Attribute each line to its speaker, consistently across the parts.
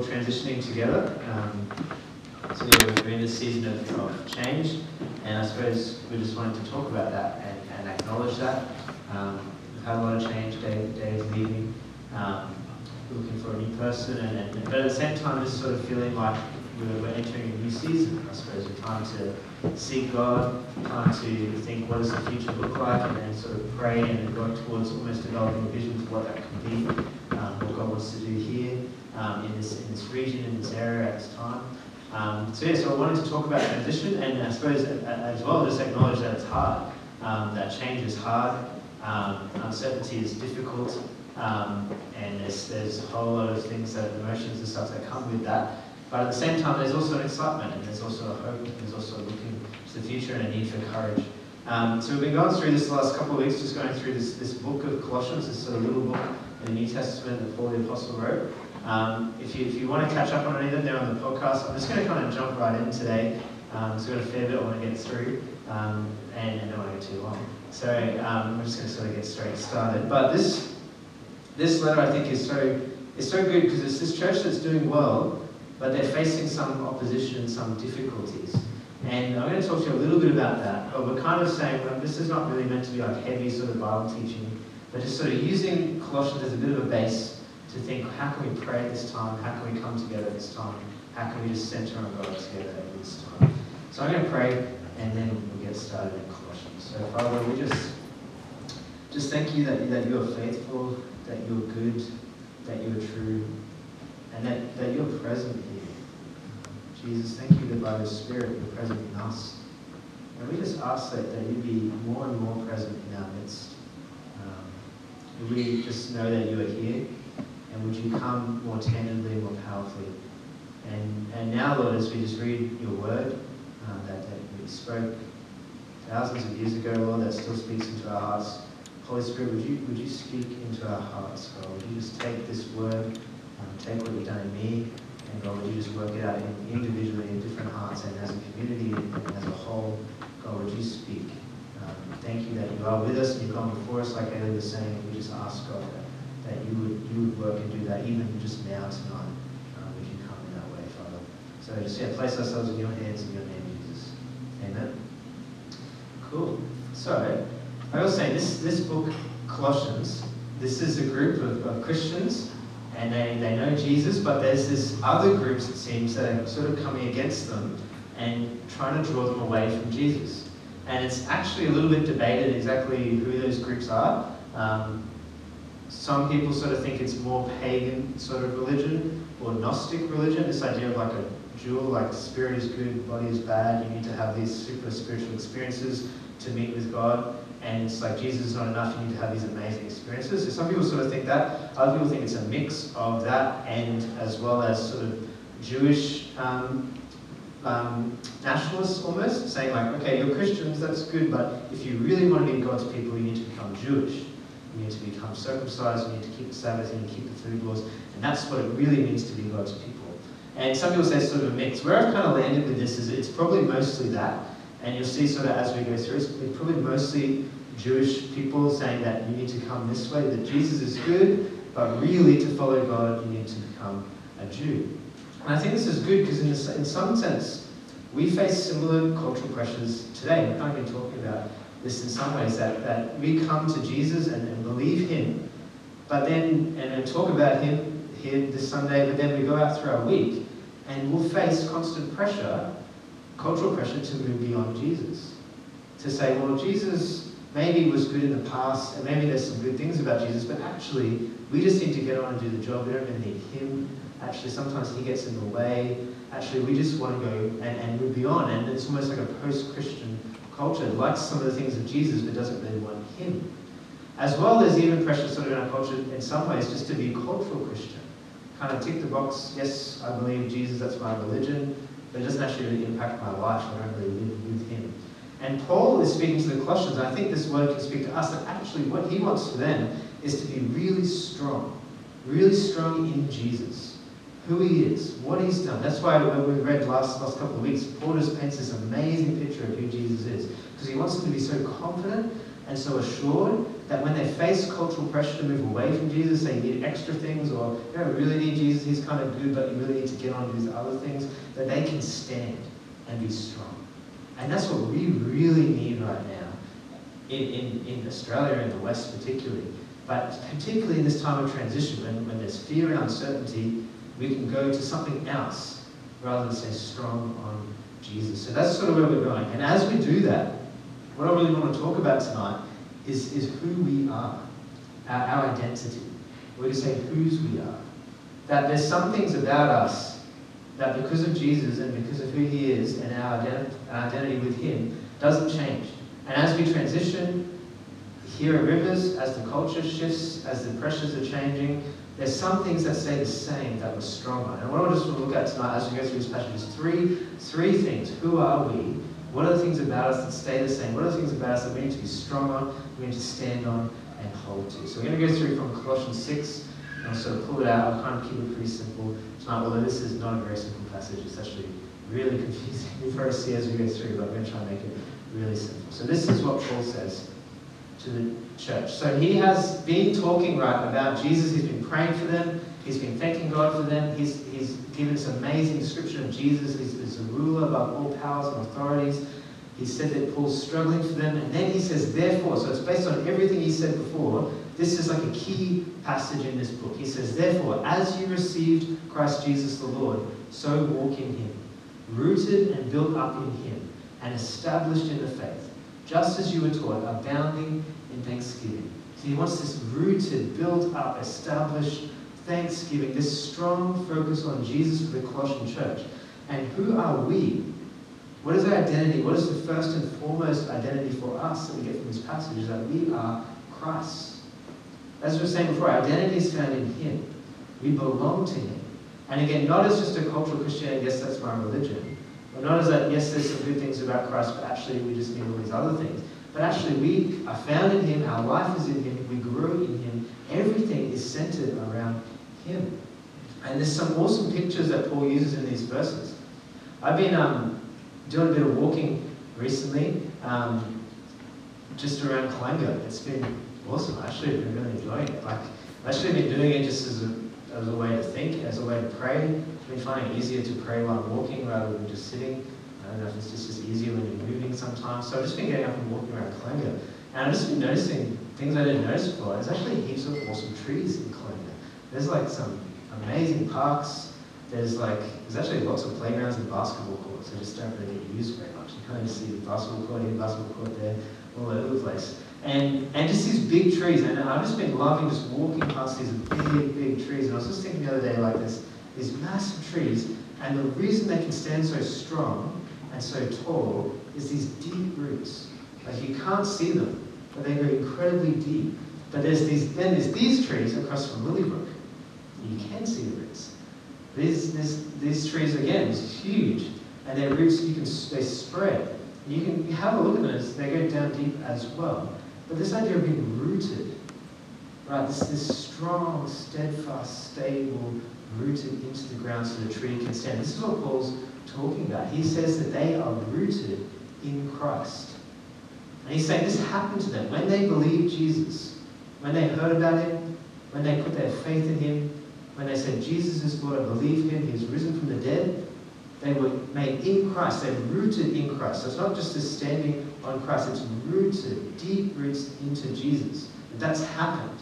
Speaker 1: all transitioning together. Um, so yeah, we're in this season of, of change, and I suppose we just wanted to talk about that and, and acknowledge that. Um, we've had a lot of change, Dave, Dave's leaving, um, looking for a new person, and, and, but at the same time, just sort of feeling like we're, we're entering a new season, I suppose. We're time to seek God, time to think what does the future look like, and then sort of pray and work towards almost developing a vision for what that can be, um, what God wants to do here um, in, this, in this region, in this area at this time. Um, so yeah, so I wanted to talk about transition, and I suppose as well just acknowledge that it's hard, um, that change is hard, um, uncertainty is difficult, um, and there's, there's a whole lot of things that emotions and stuff that come with that. But at the same time, there's also an excitement, and there's also a hope, and there's also looking to the future and a need for courage. Um, so we've been going through this last couple of weeks, just going through this, this book of Colossians, this sort of little book in the New Testament that Paul the Apostle wrote. Um, if, you, if you want to catch up on any of them, they're on the podcast. I'm just going to kind of jump right in today. Um, so we've got a fair bit I want to get through, um, and, I don't want to go too long. So um, I'm just going to sort of get straight started. But this this letter, I think, is so is so good because it's this church that's doing well, but they're facing some opposition some difficulties. And I'm going to talk to you a little bit about that. But we're kind of saying well, this is not really meant to be like heavy sort of Bible teaching, but just sort of using Colossians as a bit of a base to think, how can we pray this time? How can we come together this time? How can we just center on God together at this time? So I'm going to pray, and then we'll get started in Colossians. So Father, we just just thank you that, that you are faithful, that you're good, that you're true, and that, that you're present here. Jesus, thank you that by the Spirit you're present in us. And we just ask that, that you be more and more present in our midst. Um, we just know that you are here and would you come more tangibly, more powerfully? And, and now, Lord, as we just read your word uh, that, that we spoke thousands of years ago, Lord, that still speaks into our hearts. Holy Spirit, would you, would you speak into our hearts, God? Would you just take this word, um, take what you've done in me, and God, would you just work it out in, individually in different hearts and as a community and, as a whole? God, would you speak? Um, thank you that you are with us and you've gone before us, like Ellie was saying, we just ask, God, that that you would, you would work and do that even just now tonight. Um, would you come in that way, Father? So just yeah, place ourselves in your hands in your name, Jesus. Amen. Cool. So I will say this this book, Colossians, this is a group of, of Christians and they, they know Jesus, but there's this other groups, it seems, that are sort of coming against them and trying to draw them away from Jesus. And it's actually a little bit debated exactly who those groups are. Um, some people sort of think it's more pagan sort of religion or Gnostic religion, this idea of like a jewel, like spirit is good, body is bad, you need to have these super spiritual experiences to meet with God. And it's like Jesus is not enough, you need to have these amazing experiences. So some people sort of think that. Other people think it's a mix of that and as well as sort of Jewish um, um, nationalists almost, saying like, okay, you're Christians, that's good, but if you really want to be God's people, you need to become Jewish. You need to become circumcised, you need to keep the Sabbath, you need to keep the food laws. And that's what it really means to be God's people. And some people say it's sort of a mix. Where I've kind of landed with this is it's probably mostly that. And you'll see sort of as we go through, it's probably mostly Jewish people saying that you need to come this way, that Jesus is good, but really to follow God, you need to become a Jew. And I think this is good because in, in some sense, we face similar cultural pressures today. We've kind of been talking about this in some ways, that, that we come to Jesus and, and believe him, but then, and, and talk about him here this Sunday, but then we go out through our week and we'll face constant pressure, cultural pressure to move beyond Jesus. To say, well, Jesus maybe was good in the past, and maybe there's some good things about Jesus, but actually, we just need to get on and do the job. We don't really need him. Actually, sometimes he gets in the way. Actually, we just want to go and, and move beyond. And it's almost like a post Christian culture likes some of the things of Jesus but doesn't really want him. As well as even pressure sort of in our culture in some ways just to be a cultural Christian. Kind of tick the box, yes, I believe Jesus, that's my religion, but it doesn't actually really impact my life. I don't really live with him. And Paul is speaking to the Colossians, and I think this word can speak to us that actually what he wants for them is to be really strong, really strong in Jesus who he is, what he's done. That's why when we read last, last couple of weeks, Paul just paints this amazing picture of who Jesus is. Because he wants them to be so confident and so assured that when they face cultural pressure to move away from Jesus, they need extra things, or you don't really need Jesus, he's kind of good, but you really need to get on to these other things, that they can stand and be strong. And that's what we really need right now in, in, in Australia, in the West particularly. But particularly in this time of transition, when, when there's fear and uncertainty, we can go to something else rather than stay strong on Jesus. So that's sort of where we're going. And as we do that, what I really want to talk about tonight is, is who we are, our, our identity. We're to say whose we are. That there's some things about us that because of Jesus and because of who he is and our, ident- our identity with him doesn't change. And as we transition here at Rivers, as the culture shifts, as the pressures are changing, there's some things that stay the same that were stronger. And what I just want to look at tonight as we go through this passage is three, three things. Who are we? What are the things about us that stay the same? What are the things about us that we need to be stronger, we need to stand on and hold to? So we're going to go through from Colossians 6, and sort of pull it out. I'll kind of keep it pretty simple tonight, although this is not a very simple passage. It's actually really confusing for us to see as we go through, but I'm going to try and make it really simple. So this is what Paul says to the church. So he has been talking, right, about Jesus. He's been praying for them. He's been thanking God for them. He's, he's given this amazing description of Jesus. He's, he's a ruler above all powers and authorities. He said that Paul's struggling for them. And then he says, therefore, so it's based on everything he said before. This is like a key passage in this book. He says, therefore, as you received Christ Jesus the Lord, so walk in him, rooted and built up in him, and established in the faith, just as you were taught, abounding in thanksgiving. So he wants this rooted, built up, established thanksgiving, this strong focus on Jesus for the Colossian church. And who are we? What is our identity? What is the first and foremost identity for us that we get from this passage? Is that we are Christ. As we were saying before, our identity is found in Him. We belong to Him. And again, not as just a cultural Christianity, yes, that's my religion. But not as that, yes, there's some good things about Christ, but actually we just need all these other things. But actually, we are found in Him, our life is in Him, we grew in Him. Everything is centered around Him. And there's some awesome pictures that Paul uses in these verses. I've been um, doing a bit of walking recently, um, just around Kallangur. It's been awesome. Actually been really enjoying it. Like, I've actually been doing it just as a, as a way to think, as a way to pray. Been finding it easier to pray while walking rather than just sitting. I don't know if it's just as easier when you're moving sometimes. So I've just been getting up and walking around Kallangur. And I've just been noticing things I didn't notice before. There's actually heaps of awesome trees in Kallangur. There's like some amazing parks. There's like, there's actually lots of playgrounds and basketball courts. They just don't really get used very much. You kind of see the basketball court here, basketball court there, all over the place. And, and just these big trees. And I've just been loving just walking past these big, big trees. And I was just thinking the other day, like this, these massive trees. And the reason they can stand so strong and so tall is these deep roots. Like you can't see them, but they go incredibly deep. But there's these, then there's these trees across from Lillybrook. You can see the roots. These, this, these trees, again, is huge. And their roots, you can, they spread. You can have a look at them, they go down deep as well. But this idea of being rooted, right, this, this strong, steadfast, stable, rooted into the ground so the tree can stand. This is what Paul's talking about. He says that they are rooted in Christ. And he's saying this happened to them when they believed Jesus, when they heard about him, when they put their faith in him, when they said, Jesus is Lord, I believe him, he's risen from the dead. They were made in Christ, they're rooted in Christ. So it's not just this standing on Christ, it's rooted, deep roots into Jesus. And that's happened.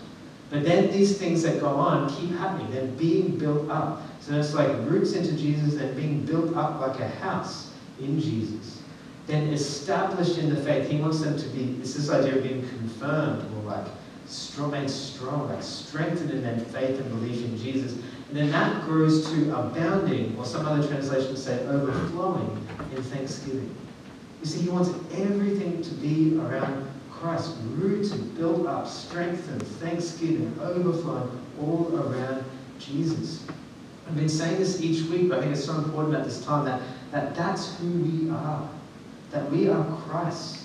Speaker 1: But then these things that go on keep happening. They're being built up. So it's like roots into Jesus, they're being built up like a house in Jesus. Then established in the faith. He wants them to be, it's this idea of being confirmed or like strong, made strong, like strengthened in their faith and belief in Jesus. And then that grows to abounding, or some other translations say overflowing in thanksgiving. You see, he wants everything to be around Christ, rooted, built up, strengthened, thanksgiving, overflowing, all around Jesus. I've been saying this each week, but I think it's so important at this time that, that that's who we are. That we are Christ.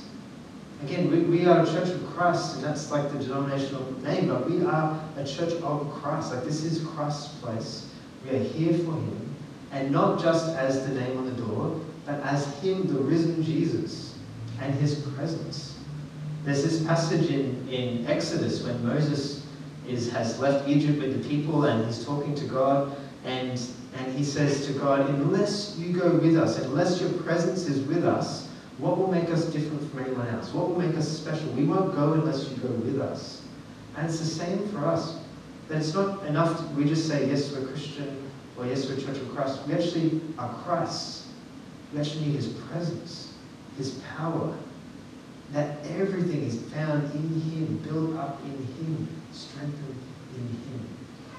Speaker 1: Again, we, we are a church of Christ, and that's like the denominational name, but we are a church of Christ. Like this is Christ's place. We are here for Him, and not just as the name on the door, but as Him, the risen Jesus, and His presence. There's this passage in, in Exodus when Moses is, has left Egypt with the people and he's talking to God and, and he says to God, unless you go with us, unless your presence is with us, what will make us different from anyone else? What will make us special? We won't go unless you go with us. And it's the same for us. That it's not enough to, we just say, yes, we're Christian, or yes, we're Church of Christ. We actually are Christ. Need his presence, his power. That everything is found in him, built up in him, strengthened in him.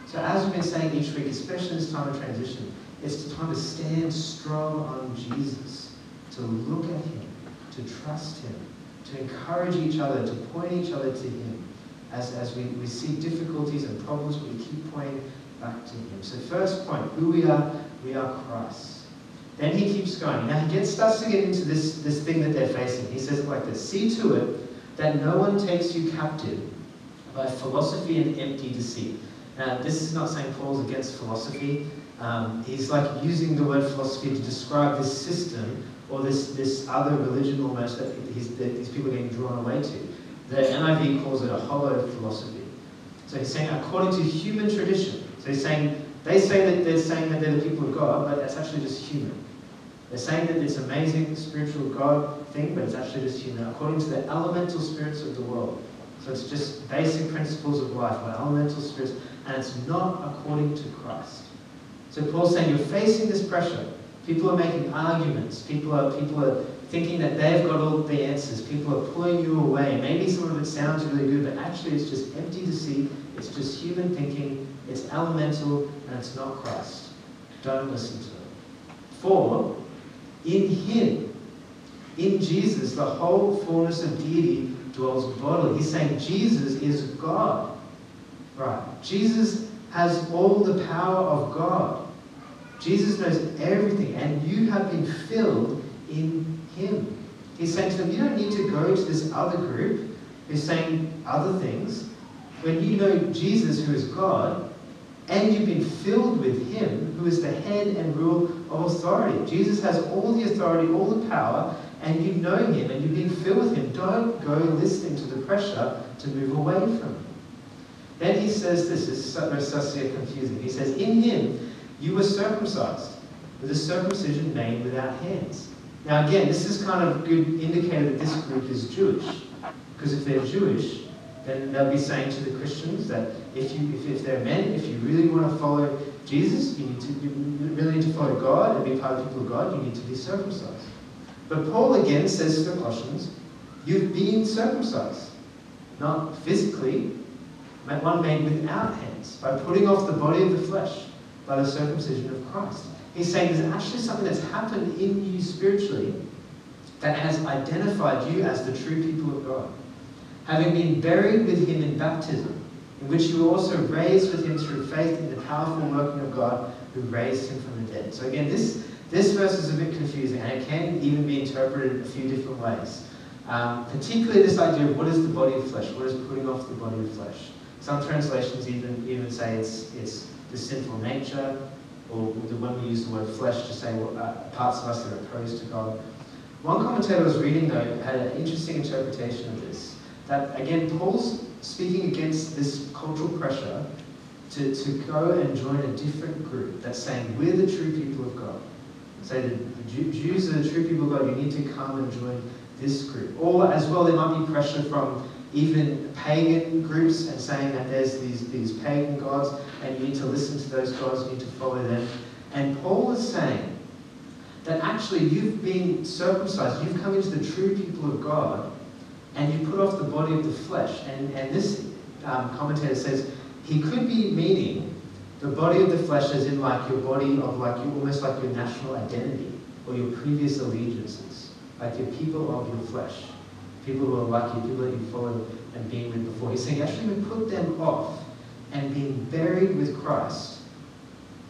Speaker 1: So as we've been saying each week, especially this time of transition, it's time to stand strong on Jesus, to look at him, to trust him, to encourage each other, to point each other to him. As, as we, we see difficulties and problems, we keep pointing back to him. So first point, who we are, we are Christ. Then he keeps going. Now he gets, starts to get into this, this thing that they're facing. He says it like this, see to it that no one takes you captive by philosophy and empty deceit. Now this is not saying Paul's against philosophy. Um, he's like using the word philosophy to describe this system or this, this other religion almost that, that these people are getting drawn away to. The NIV calls it a hollow philosophy. So he's saying according to human tradition. So he's saying they say that they're saying that they're the people of God, but that's actually just human. They're saying that this amazing spiritual God thing, but it's actually just human, according to the elemental spirits of the world. So it's just basic principles of life by elemental spirits, and it's not according to Christ. So Paul's saying you're facing this pressure. People are making arguments. People are people are thinking that they've got all the answers. People are pulling you away. Maybe some of it sounds really good, but actually it's just empty deceit. It's just human thinking. It's elemental, and it's not Christ. Don't listen to it. For in Him, in Jesus, the whole fullness of deity dwells bodily. He's saying Jesus is God. Right. Jesus has all the power of God. Jesus knows everything, and you have been filled in Him. He's saying to them, You don't need to go to this other group who's saying other things. When you know Jesus, who is God, and you've been filled with Him, who is the head and rule of authority. Jesus has all the authority, all the power, and you know Him and you've been filled with Him. Don't go listening to the pressure to move away from Him. Then he says this, this is so confusing. He says, In Him you were circumcised with a circumcision made without hands. Now, again, this is kind of good indicator that this group is Jewish. Because if they're Jewish, then they'll be saying to the Christians that if, you, if, if they're men, if you really want to follow Jesus, you, need to, you really need to follow God and be part of the people of God, you need to be circumcised. But Paul again says to the Colossians, you've been circumcised. Not physically, but one made without hands, by putting off the body of the flesh, by the circumcision of Christ. He's saying there's actually something that's happened in you spiritually that has identified you as the true people of God having been buried with him in baptism, in which you were also raised with him through faith in the powerful working of God who raised him from the dead. So again, this, this verse is a bit confusing, and it can even be interpreted in a few different ways. Um, particularly this idea of what is the body of flesh, what is putting off the body of flesh. Some translations even, even say it's, it's the sinful nature, or when we use the word flesh to say uh, parts of us that are opposed to God. One commentator I was reading, though, had an interesting interpretation of this that again, Paul's speaking against this cultural pressure to, to go and join a different group that's saying, we're the true people of God. Say the Jews are the true people of God, you need to come and join this group. Or as well, there might be pressure from even pagan groups and saying that there's these, these pagan gods and you need to listen to those gods, you need to follow them. And Paul is saying that actually you've been circumcised, you've come into the true people of God, and you put off the body of the flesh. And, and this um, commentator says he could be meaning the body of the flesh as in like your body of like you almost like your national identity or your previous allegiances, like your people of your flesh, people who are like you, people that you followed and been with before. He's saying actually we put them off and being buried with Christ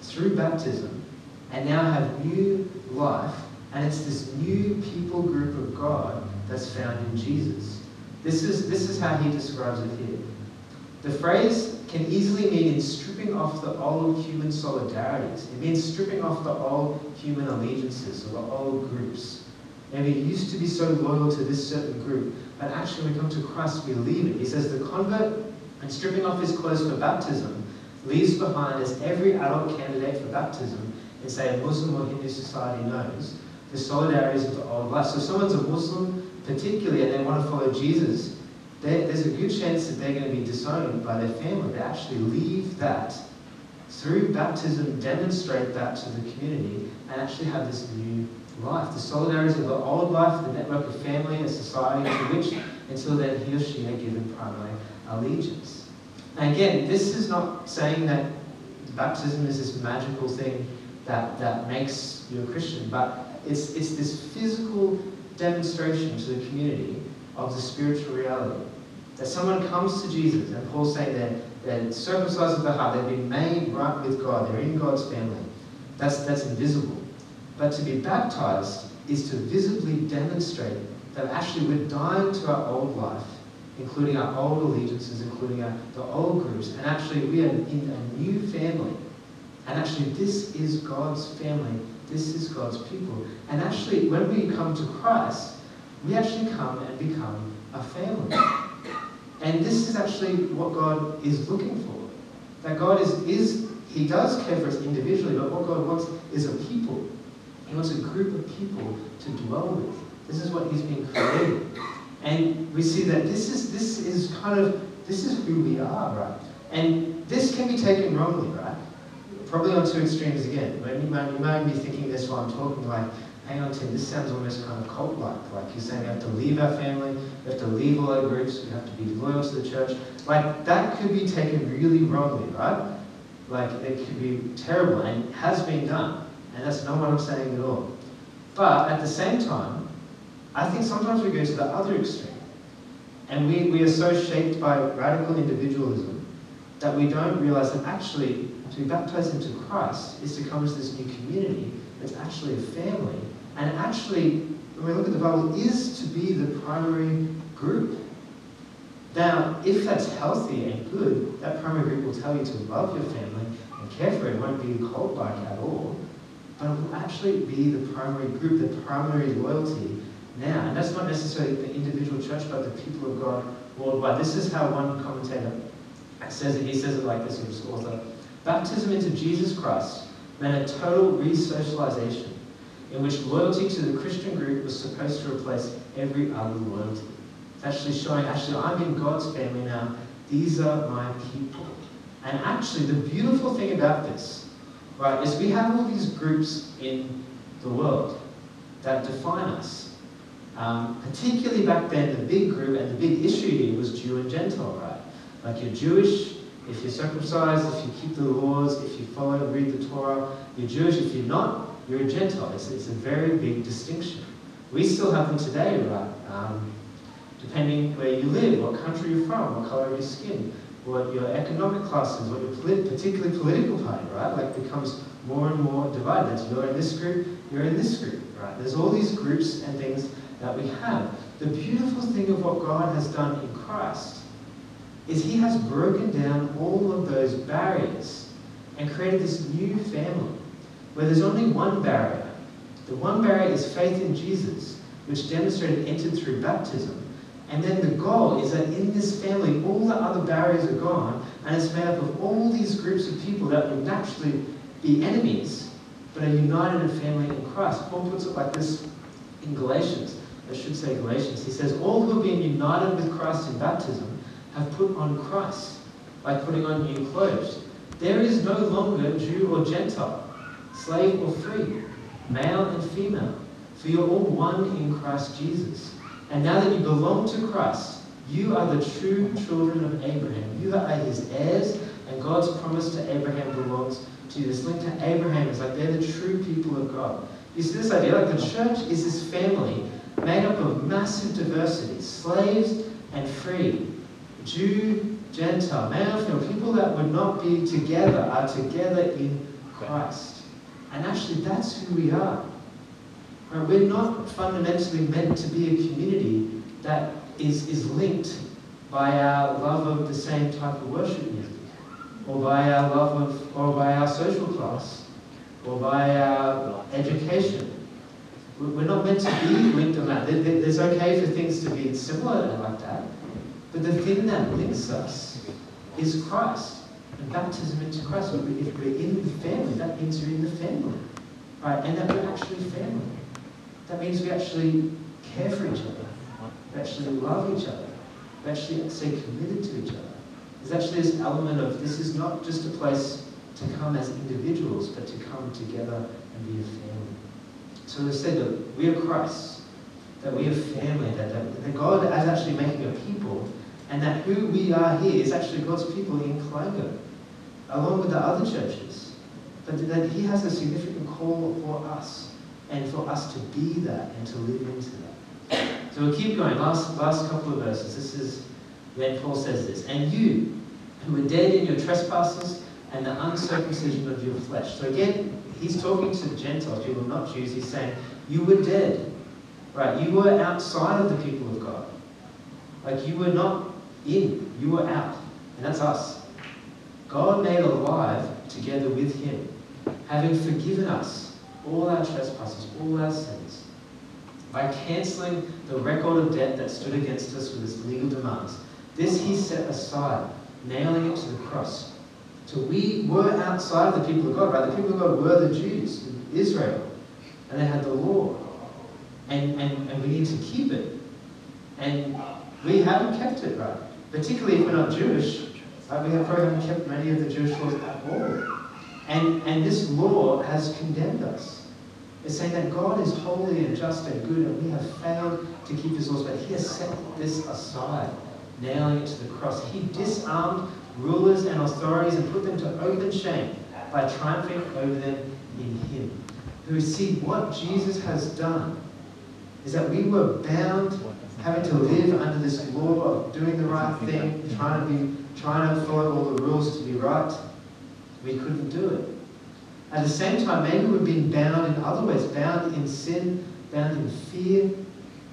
Speaker 1: through baptism and now have new life and it's this new people group of God that's found in Jesus. This is, this is how he describes it here. The phrase can easily mean in stripping off the old human solidarities. It means stripping off the old human allegiances or the old groups. Maybe you used to be so loyal to this certain group, but actually when we come to Christ, we leave it. He says the convert, and stripping off his clothes for baptism, leaves behind as every adult candidate for baptism in, say, a Muslim or Hindu society knows, the solidarities of the old life. So if someone's a Muslim, particularly, and they want to follow Jesus, there's a good chance that they're going to be disowned by their family. They actually leave that through baptism, demonstrate that to the community, and actually have this new life. The solidarities of the old life, the network of family and society to which, until then, he or she had given primary allegiance. And again, this is not saying that baptism is this magical thing that, that makes you a Christian, but it's, it's this physical demonstration to the community of the spiritual reality. That someone comes to Jesus, and Paul's saying that they're circumcised of the heart, they've been made right with God, they're in God's family. That's, that's invisible. But to be baptized is to visibly demonstrate that actually we're dying to our old life, including our old allegiances, including our, the old groups, and actually we are in a new family. And actually, this is God's family. This is God's people. And actually, when we come to Christ, we actually come and become a family. And this is actually what God is looking for. That God is, is He does care for us individually, but what God wants is a people. He wants a group of people to dwell with. This is what He's been created. And we see that this is this is kind of this is who we are, right? And this can be taken wrongly? Probably on two extremes again. When you might, you might be thinking this while I'm talking, like, hang on, Tim, this sounds almost kind of cult-like. Like you're saying we have to leave our family, we have to leave all our groups, we have to be loyal to the church. Like that could be taken really wrongly, right? Like it could be terrible and has been done. And that's not what I'm saying at all. But at the same time, I think sometimes we go to the other extreme. And we, we are so shaped by radical individualism that we don't realize that actually to be baptized into Christ is to come into this new community that's actually a family. And actually, when we look at the Bible, is to be the primary group. Now, if that's healthy and good, that primary group will tell you to love your family and care for it. It won't be cult-like at all. But it will actually be the primary group, the primary loyalty now. And that's not necessarily the individual church, but the people of God worldwide. This is how one commentator says it. He says it like this, his author. Baptism into Jesus Christ meant a total re-socialization in which loyalty to the Christian group was supposed to replace every other loyalty. It's actually showing, actually, I'm in God's family now. These are my people. And actually, the beautiful thing about this, right, is we have all these groups in the world that define us. Um, particularly back then, the big group and the big issue here was Jew and Gentile, right? Like you're Jewish, if you're circumcised, if you keep the laws, if you follow and read the Torah, you're Jewish. If you're not, you're a Gentile. It's, it's a very big distinction. We still have them today, right? Um, depending where you live, what country you're from, what color of your skin, what your economic class is, what your polit particularly political party, right? Like becomes more and more divided. That's you're in this group, you're in this group, right? There's all these groups and things that we have. The beautiful thing of what God has done in Christ is he has broken down all of those barriers and created this new family where there's only one barrier. The one barrier is faith in Jesus, which demonstrated entered through baptism. And then the goal is that in this family, all the other barriers are gone, and it's made up of all these groups of people that would naturally be enemies, but are united in family in Christ. Paul puts it like this in Galatians. I should say Galatians. He says, All who have been united with Christ in baptism have put on Christ by putting on new clothes. There is no longer Jew or Gentile, slave or free, male and female, for you're all one in Christ Jesus. And now that you belong to Christ, you are the true children of Abraham. You are his heirs, and God's promise to Abraham belongs to you. This link to Abraham is like they're the true people of God. You see this idea? Like the church is this family made up of massive diversity, slaves and free, Jew, Gentile, male, female, people that would not be together are together in Christ. And actually, that's who we are. Right? We're not fundamentally meant to be a community that is, is linked by our love of the same type of worship music, or by our love of, or by our social class, or by our education. We're not meant to be linked on that. There's okay for things to be similar like that. But the thing that links us is Christ and baptism into Christ. If we're in the family, that means you're in the family. Right? And that we're actually family. That means we actually care for each other. We actually love each other. We actually stay committed to each other. There's actually this element of this is not just a place to come as individuals, but to come together and be a family. So we said that we are Christ, that we are family, that, that, that God is actually making a people, and that who we are here is actually God's people in Clango, along with the other churches. But that He has a significant call for us, and for us to be that and to live into that. So we'll keep going. Last, last couple of verses. This is when Paul says this. And you, who were dead in your trespasses and the uncircumcision of your flesh. So again, he's talking to the Gentiles, people not Jews. He's saying, you were dead. Right? You were outside of the people of God. Like you were not in, you were out. And that's us. God made alive together with him, having forgiven us all our trespasses, all our sins, by cancelling the record of debt that stood against us with its legal demands. This he set aside, nailing it to the cross. So we were outside of the people of God, right? The people of God were the Jews, Israel, and they had the law. And, and, and we need to keep it. And we haven't kept it right, particularly if we're not Jewish. Uh, we have probably haven't kept many of the Jewish laws at all. And, and this law has condemned us. It's saying that God is holy and just and good, and we have failed to keep his laws, but he has set this aside, nailing it to the cross. He disarmed rulers and authorities and put them to open shame by triumphing over them in him. Who see what Jesus has done is that we were bound, having to live under this law of doing the right thing, trying to be, trying to follow all the rules to be right. We couldn't do it. At the same time, maybe we've been bound in other ways, bound in sin, bound in fear,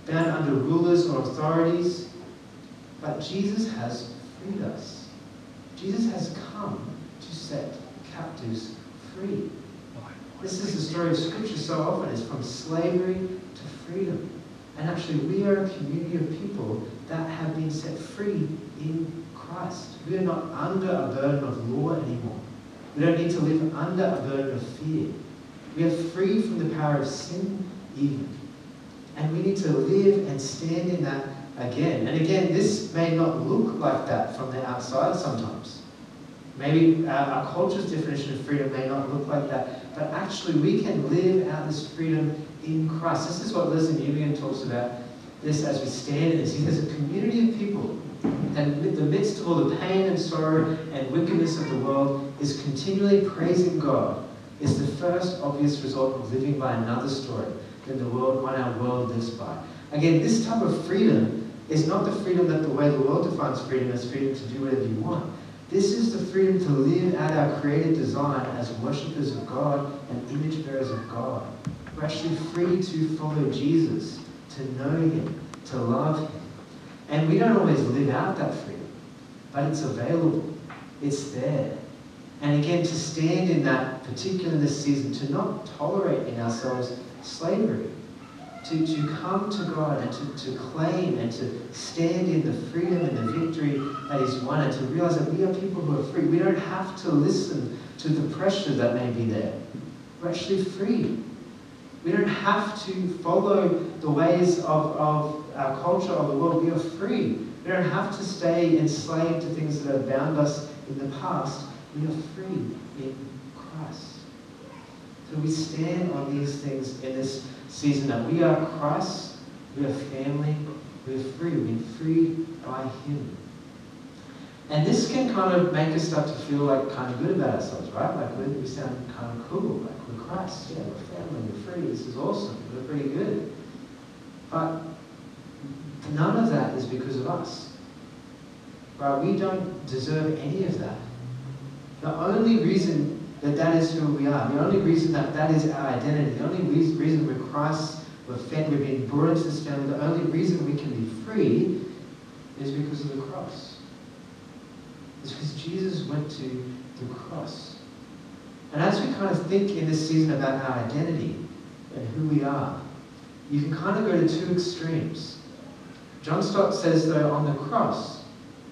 Speaker 1: bound under rulers or authorities. But Jesus has freed us. Jesus has come to set captives free. This is the story of Scripture so often. It's from slavery freedom. And actually, we are a community of people that have been set free in Christ. We are not under a burden of law anymore. We don't need to live under a burden of fear. We are free from the power of sin, even. And we need to live and stand in that again. And again, this may not look like that from the outside sometimes. Maybe uh, our culture's definition of freedom may not look like that, but actually we can live out this freedom in Christ. This is what Lesslie Newbigin talks about this as we stand in this. He says a community of people that in the midst of all the pain and sorrow and wickedness of the world is continually praising God is the first obvious result of living by another story than the world, one our world lives by. Again, this type of freedom is not the freedom that the way the world defines freedom as freedom to do whatever you want. This is the freedom to live out our created design as worshippers of God and image bearers of God. We're actually free to follow Jesus, to know Him, to love Him. And we don't always live out that freedom, but it's available, it's there. And again, to stand in that, particularly in this season, to not tolerate in ourselves slavery, to, to come to God and to, to claim and to stand in the freedom and the victory that is won and to realize that we are people who are free. We don't have to listen to the pressure that may be there. We're actually free. We don't have to follow the ways of, of our culture, or the world. We are free. We don't have to stay enslaved to things that have bound us in the past. We are free in Christ. So we stand on these things in this season that we are Christ, we are family, we're free, we're free by Him. And this can kind of make us start to feel like kind of good about ourselves, right? Like we, sound kind of cool, like Christ, yeah, we're family, we're free, this is awesome, we're pretty good. But none of that is because of us. Right? We don't deserve any of that. The only reason that that is who we are. The only reason that that is our identity, the only reason we're Christ, we're fed, we've been brought into this family, the only reason we can be free is because of the cross. It's because Jesus went to the cross. And as we kind of think in this season about our identity and who we are, you can kind of go to two extremes. John Stott says, though, on the cross,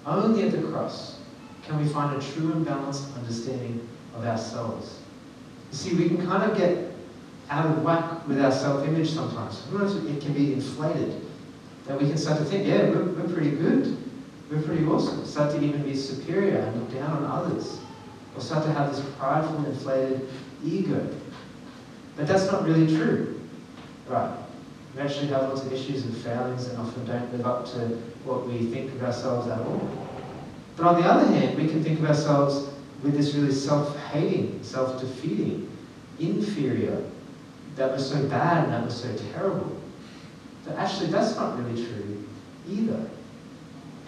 Speaker 1: only at the cross, can we find a true and balanced understanding of ourselves. You see, we can kind of get out of whack with our self-image sometimes. It can be inflated. That we can start to think, yeah, we're, we're pretty good. We're pretty awesome. Start to even be superior and look down on others. Or start to have this prideful, and inflated ego. But that's not really true. Right. We actually have lots of issues and failings and often don't live up to what we think of ourselves at all. But on the other hand, we can think of ourselves with this really self-hating, self-defeating, inferior, that was so bad and that was so terrible. But actually, that's not really true either.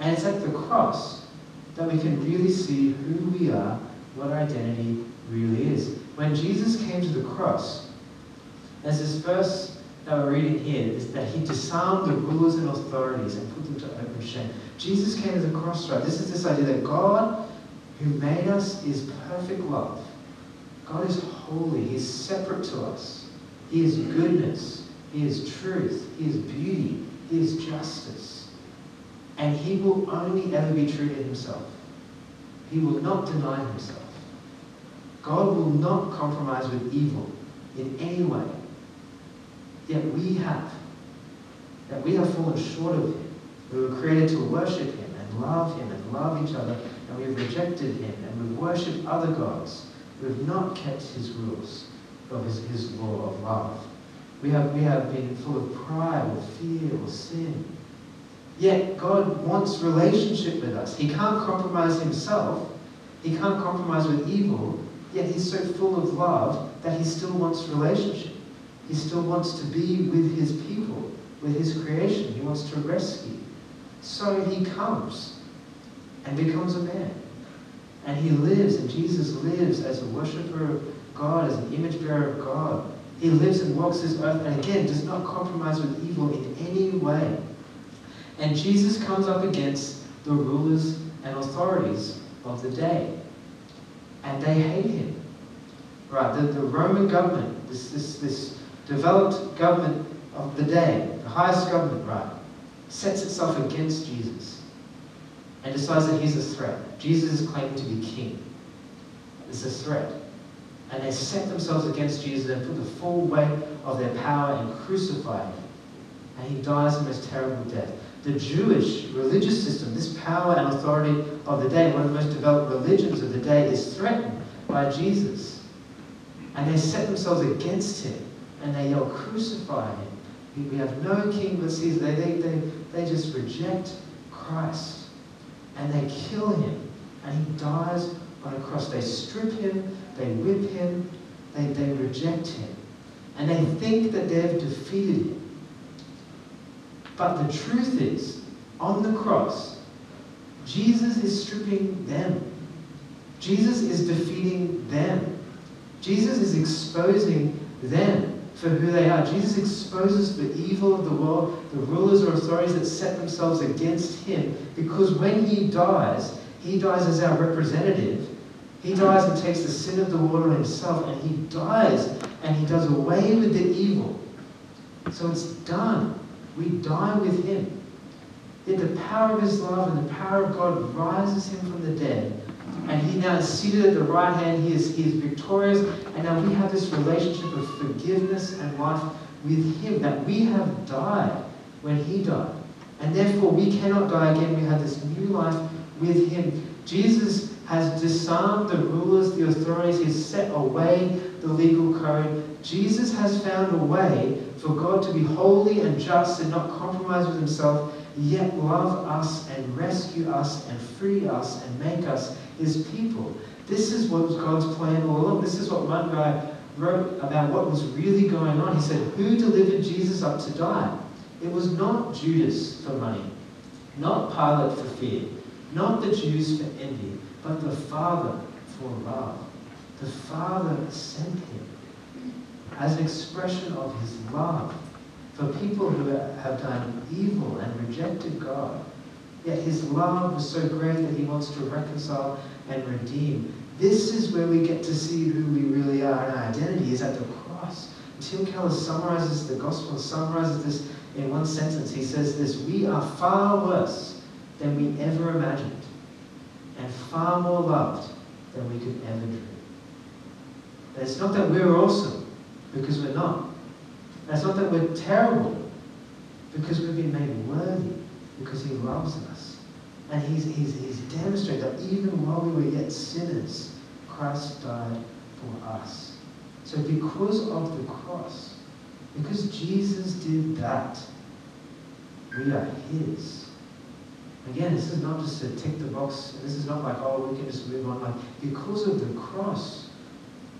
Speaker 1: And it's at the cross that we can really see who we are, what our identity really is. When Jesus came to the cross, there's this verse that we're reading here is that he disarmed the rulers and authorities and put them to open shame. Jesus came to the cross, right? This is this idea that God, who made us, is perfect love. God is holy. He is separate to us. He is goodness. He is truth. He is beauty. He is justice. And he will only ever be true to himself. He will not deny himself. God will not compromise with evil in any way. Yet we have. That we have fallen short of him. We were created to worship him and love him and love each other, and we've rejected him and we've worshipped other gods. We've not kept his rules of his, his law of love. We have, we have been full of pride or fear or sin. Yet God wants relationship with us. He can't compromise himself. He can't compromise with evil. Yet he's so full of love that he still wants relationship. He still wants to be with his people, with his creation. He wants to rescue. So he comes and becomes a man. And he lives, and Jesus lives as a worshiper of God, as an image bearer of God. He lives and walks this earth, and again, does not compromise with evil in any way. And Jesus comes up against the rulers and authorities of the day. And they hate him. Right, the, the Roman government, this, this, this developed government of the day, the highest government, right, sets itself against Jesus and decides that he's a threat. Jesus is claiming to be king. It's a threat. And they set themselves against Jesus and put the full weight of their power and crucify him. And he dies the most terrible death. The Jewish religious system, this power and authority of the day, one of the most developed religions of the day, is threatened by Jesus. And they set themselves against him and they yell, Crucify him. We have no king but Caesar. They, they, they, they just reject Christ and they kill him and he dies on a cross. They strip him, they whip him, they, they reject him. And they think that they've defeated him. But the truth is, on the cross, Jesus is stripping them. Jesus is defeating them. Jesus is exposing them for who they are. Jesus exposes the evil of the world, the rulers or authorities that set themselves against him, because when he dies, he dies as our representative. He dies and takes the sin of the world on himself, and he dies and he does away with the evil. So it's done. We die with him. Yet the power of his love and the power of God rises him from the dead. And he now is seated at the right hand. He is, he is victorious. And now we have this relationship of forgiveness and life with him that we have died when he died. And therefore we cannot die again. We have this new life with him. Jesus has disarmed the rulers, the authorities. He's set away the legal code. Jesus has found a way for God to be holy and just and not compromise with himself, yet love us and rescue us and free us and make us his people. This is what was God's plan all along. This is what one guy wrote about what was really going on. He said, Who delivered Jesus up to die? It was not Judas for money, not Pilate for fear, not the Jews for envy, but the Father for love. The Father sent him as an expression of his love for people who have done evil and rejected God. Yet his love was so great that he wants to reconcile and redeem. This is where we get to see who we really are, and our identity is at the cross. Tim Keller summarizes the gospel, summarizes this in one sentence. He says this We are far worse than we ever imagined, and far more loved than we could ever dream. It's not that we're awesome, because we're not. It's not that we're terrible, because we've been made worthy, because He loves us. And He's, he's, he's demonstrated that even while we were yet sinners, Christ died for us. So, because of the cross, because Jesus did that, we are His. Again, this is not just to tick the box. This is not like, oh, we can just move on. Like, because of the cross,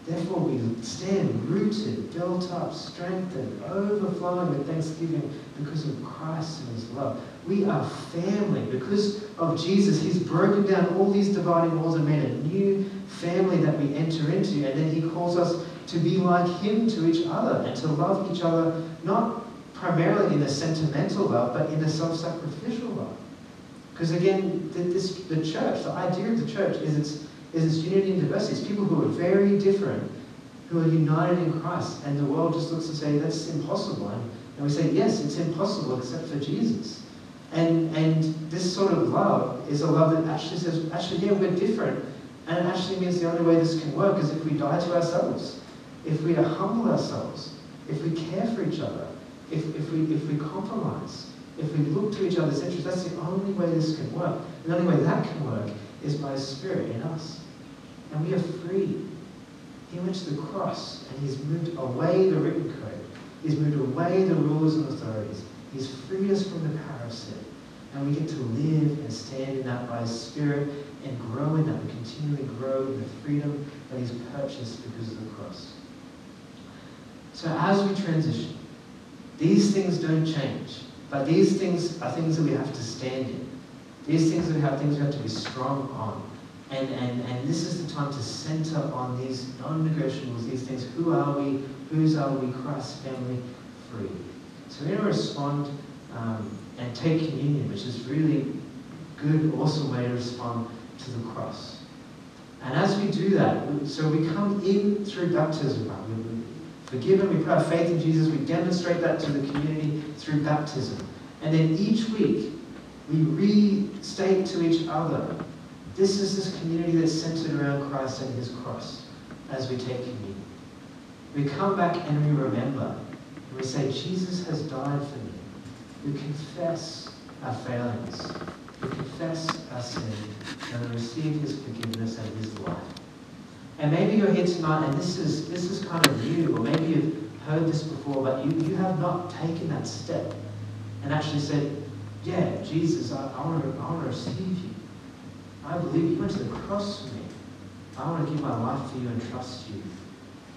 Speaker 1: therefore we stand rooted, built up, strengthened, overflowing with thanksgiving because of Christ and His love. We are family. Because of Jesus, He's broken down all these dividing walls and made a new family that we enter into. And then He calls us to be like Him to each other and to love each other, not primarily in a sentimental love, but in a self sacrificial love. Because again, the, this, the church, the idea of the church is its, is this unity and diversity. It's people who are very different, who are united in Christ. And the world just looks and say, that's impossible. And, and we say, yes, it's impossible except for Jesus. And, and this sort of love is a love that actually says, actually, yeah, we're different. And it actually means the only way this can work is if we die to ourselves, if we humble ourselves, if we care for each other, if, if, we, if we compromise, if we look to each other's interests, that's the only way this can work. The only way that can work is by Spirit in us. And we are free. He went to the cross and He's moved away the written code. He's moved away the rules and authorities. He's freed us from the power of sin. And we get to live and stand in that by His Spirit and grow in that. We continually grow in the freedom that He's purchased because of the cross. So as we transition, these things don't change. But these things are things that we have to stand in. These things have things we have to be strong on. And, and, and this is the time to center on these non-negotiables, these things. Who are we? Whose are we? Christ's family free. So we're going to respond um, and take communion, which is really good, awesome way to respond to the cross. And as we do that, so we come in through baptism, right? We, forgiven, we put our faith in Jesus, we demonstrate that to the community through baptism. And then each week, we restate to each other this is this community that's centered around Christ and his cross as we take communion. We come back and we remember. And we say, Jesus has died for me. We confess our failings. We confess our sin and we receive his forgiveness and his life. And maybe you're here tonight and this is, this is kind of new, or maybe you've heard this before, but you, you have not taken that step and actually said, yeah, Jesus, I, I, want to, receive you. I believe you went to the cross for me. I want to give my life for you and trust you.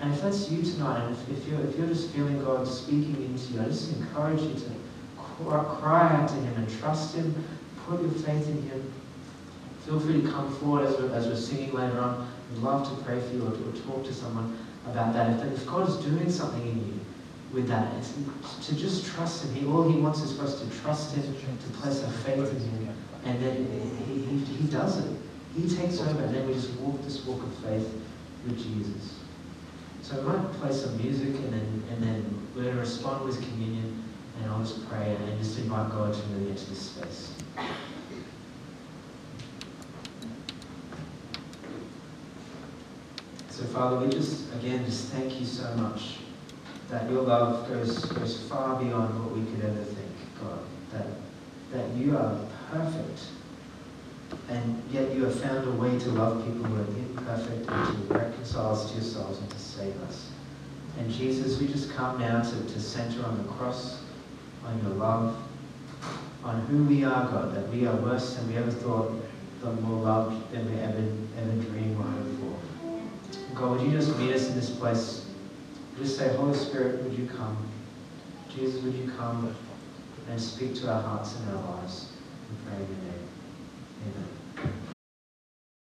Speaker 1: And if that's you tonight, and if, if, you're, if you're just feeling God speaking into you, I just encourage you to cry out to Him and trust Him, put your faith in Him. Feel free to come forward as we're, as we're singing later on. We'd love to pray for you or, or talk to someone about that. If, if God is doing something in you with that, it's to just trust Him. He, all He wants is for us to trust Him, to place our faith in Him, and then He, he, he does it. He takes over, and then we just walk this walk of faith with Jesus. So we might play some music, and then and then we're going to respond with communion, and I'll just pray and just invite God to really into this space. So, Father, we just, again, just thank you so much that your love goes, goes far beyond what we could ever think, God. That, that you are perfect, and yet you have found a way to love people who are imperfect and to reconcile us to yourselves and to save us. And Jesus, we just come now to, to center on the cross, on your love, on who we are, God, that we are worse than we ever thought, but more loved than we ever, ever dreamed or hoped for. God, would you just meet us in this place? Just say, Holy Spirit, would you come? Jesus, would you come and speak to our hearts and our lives? We pray in your name. Amen.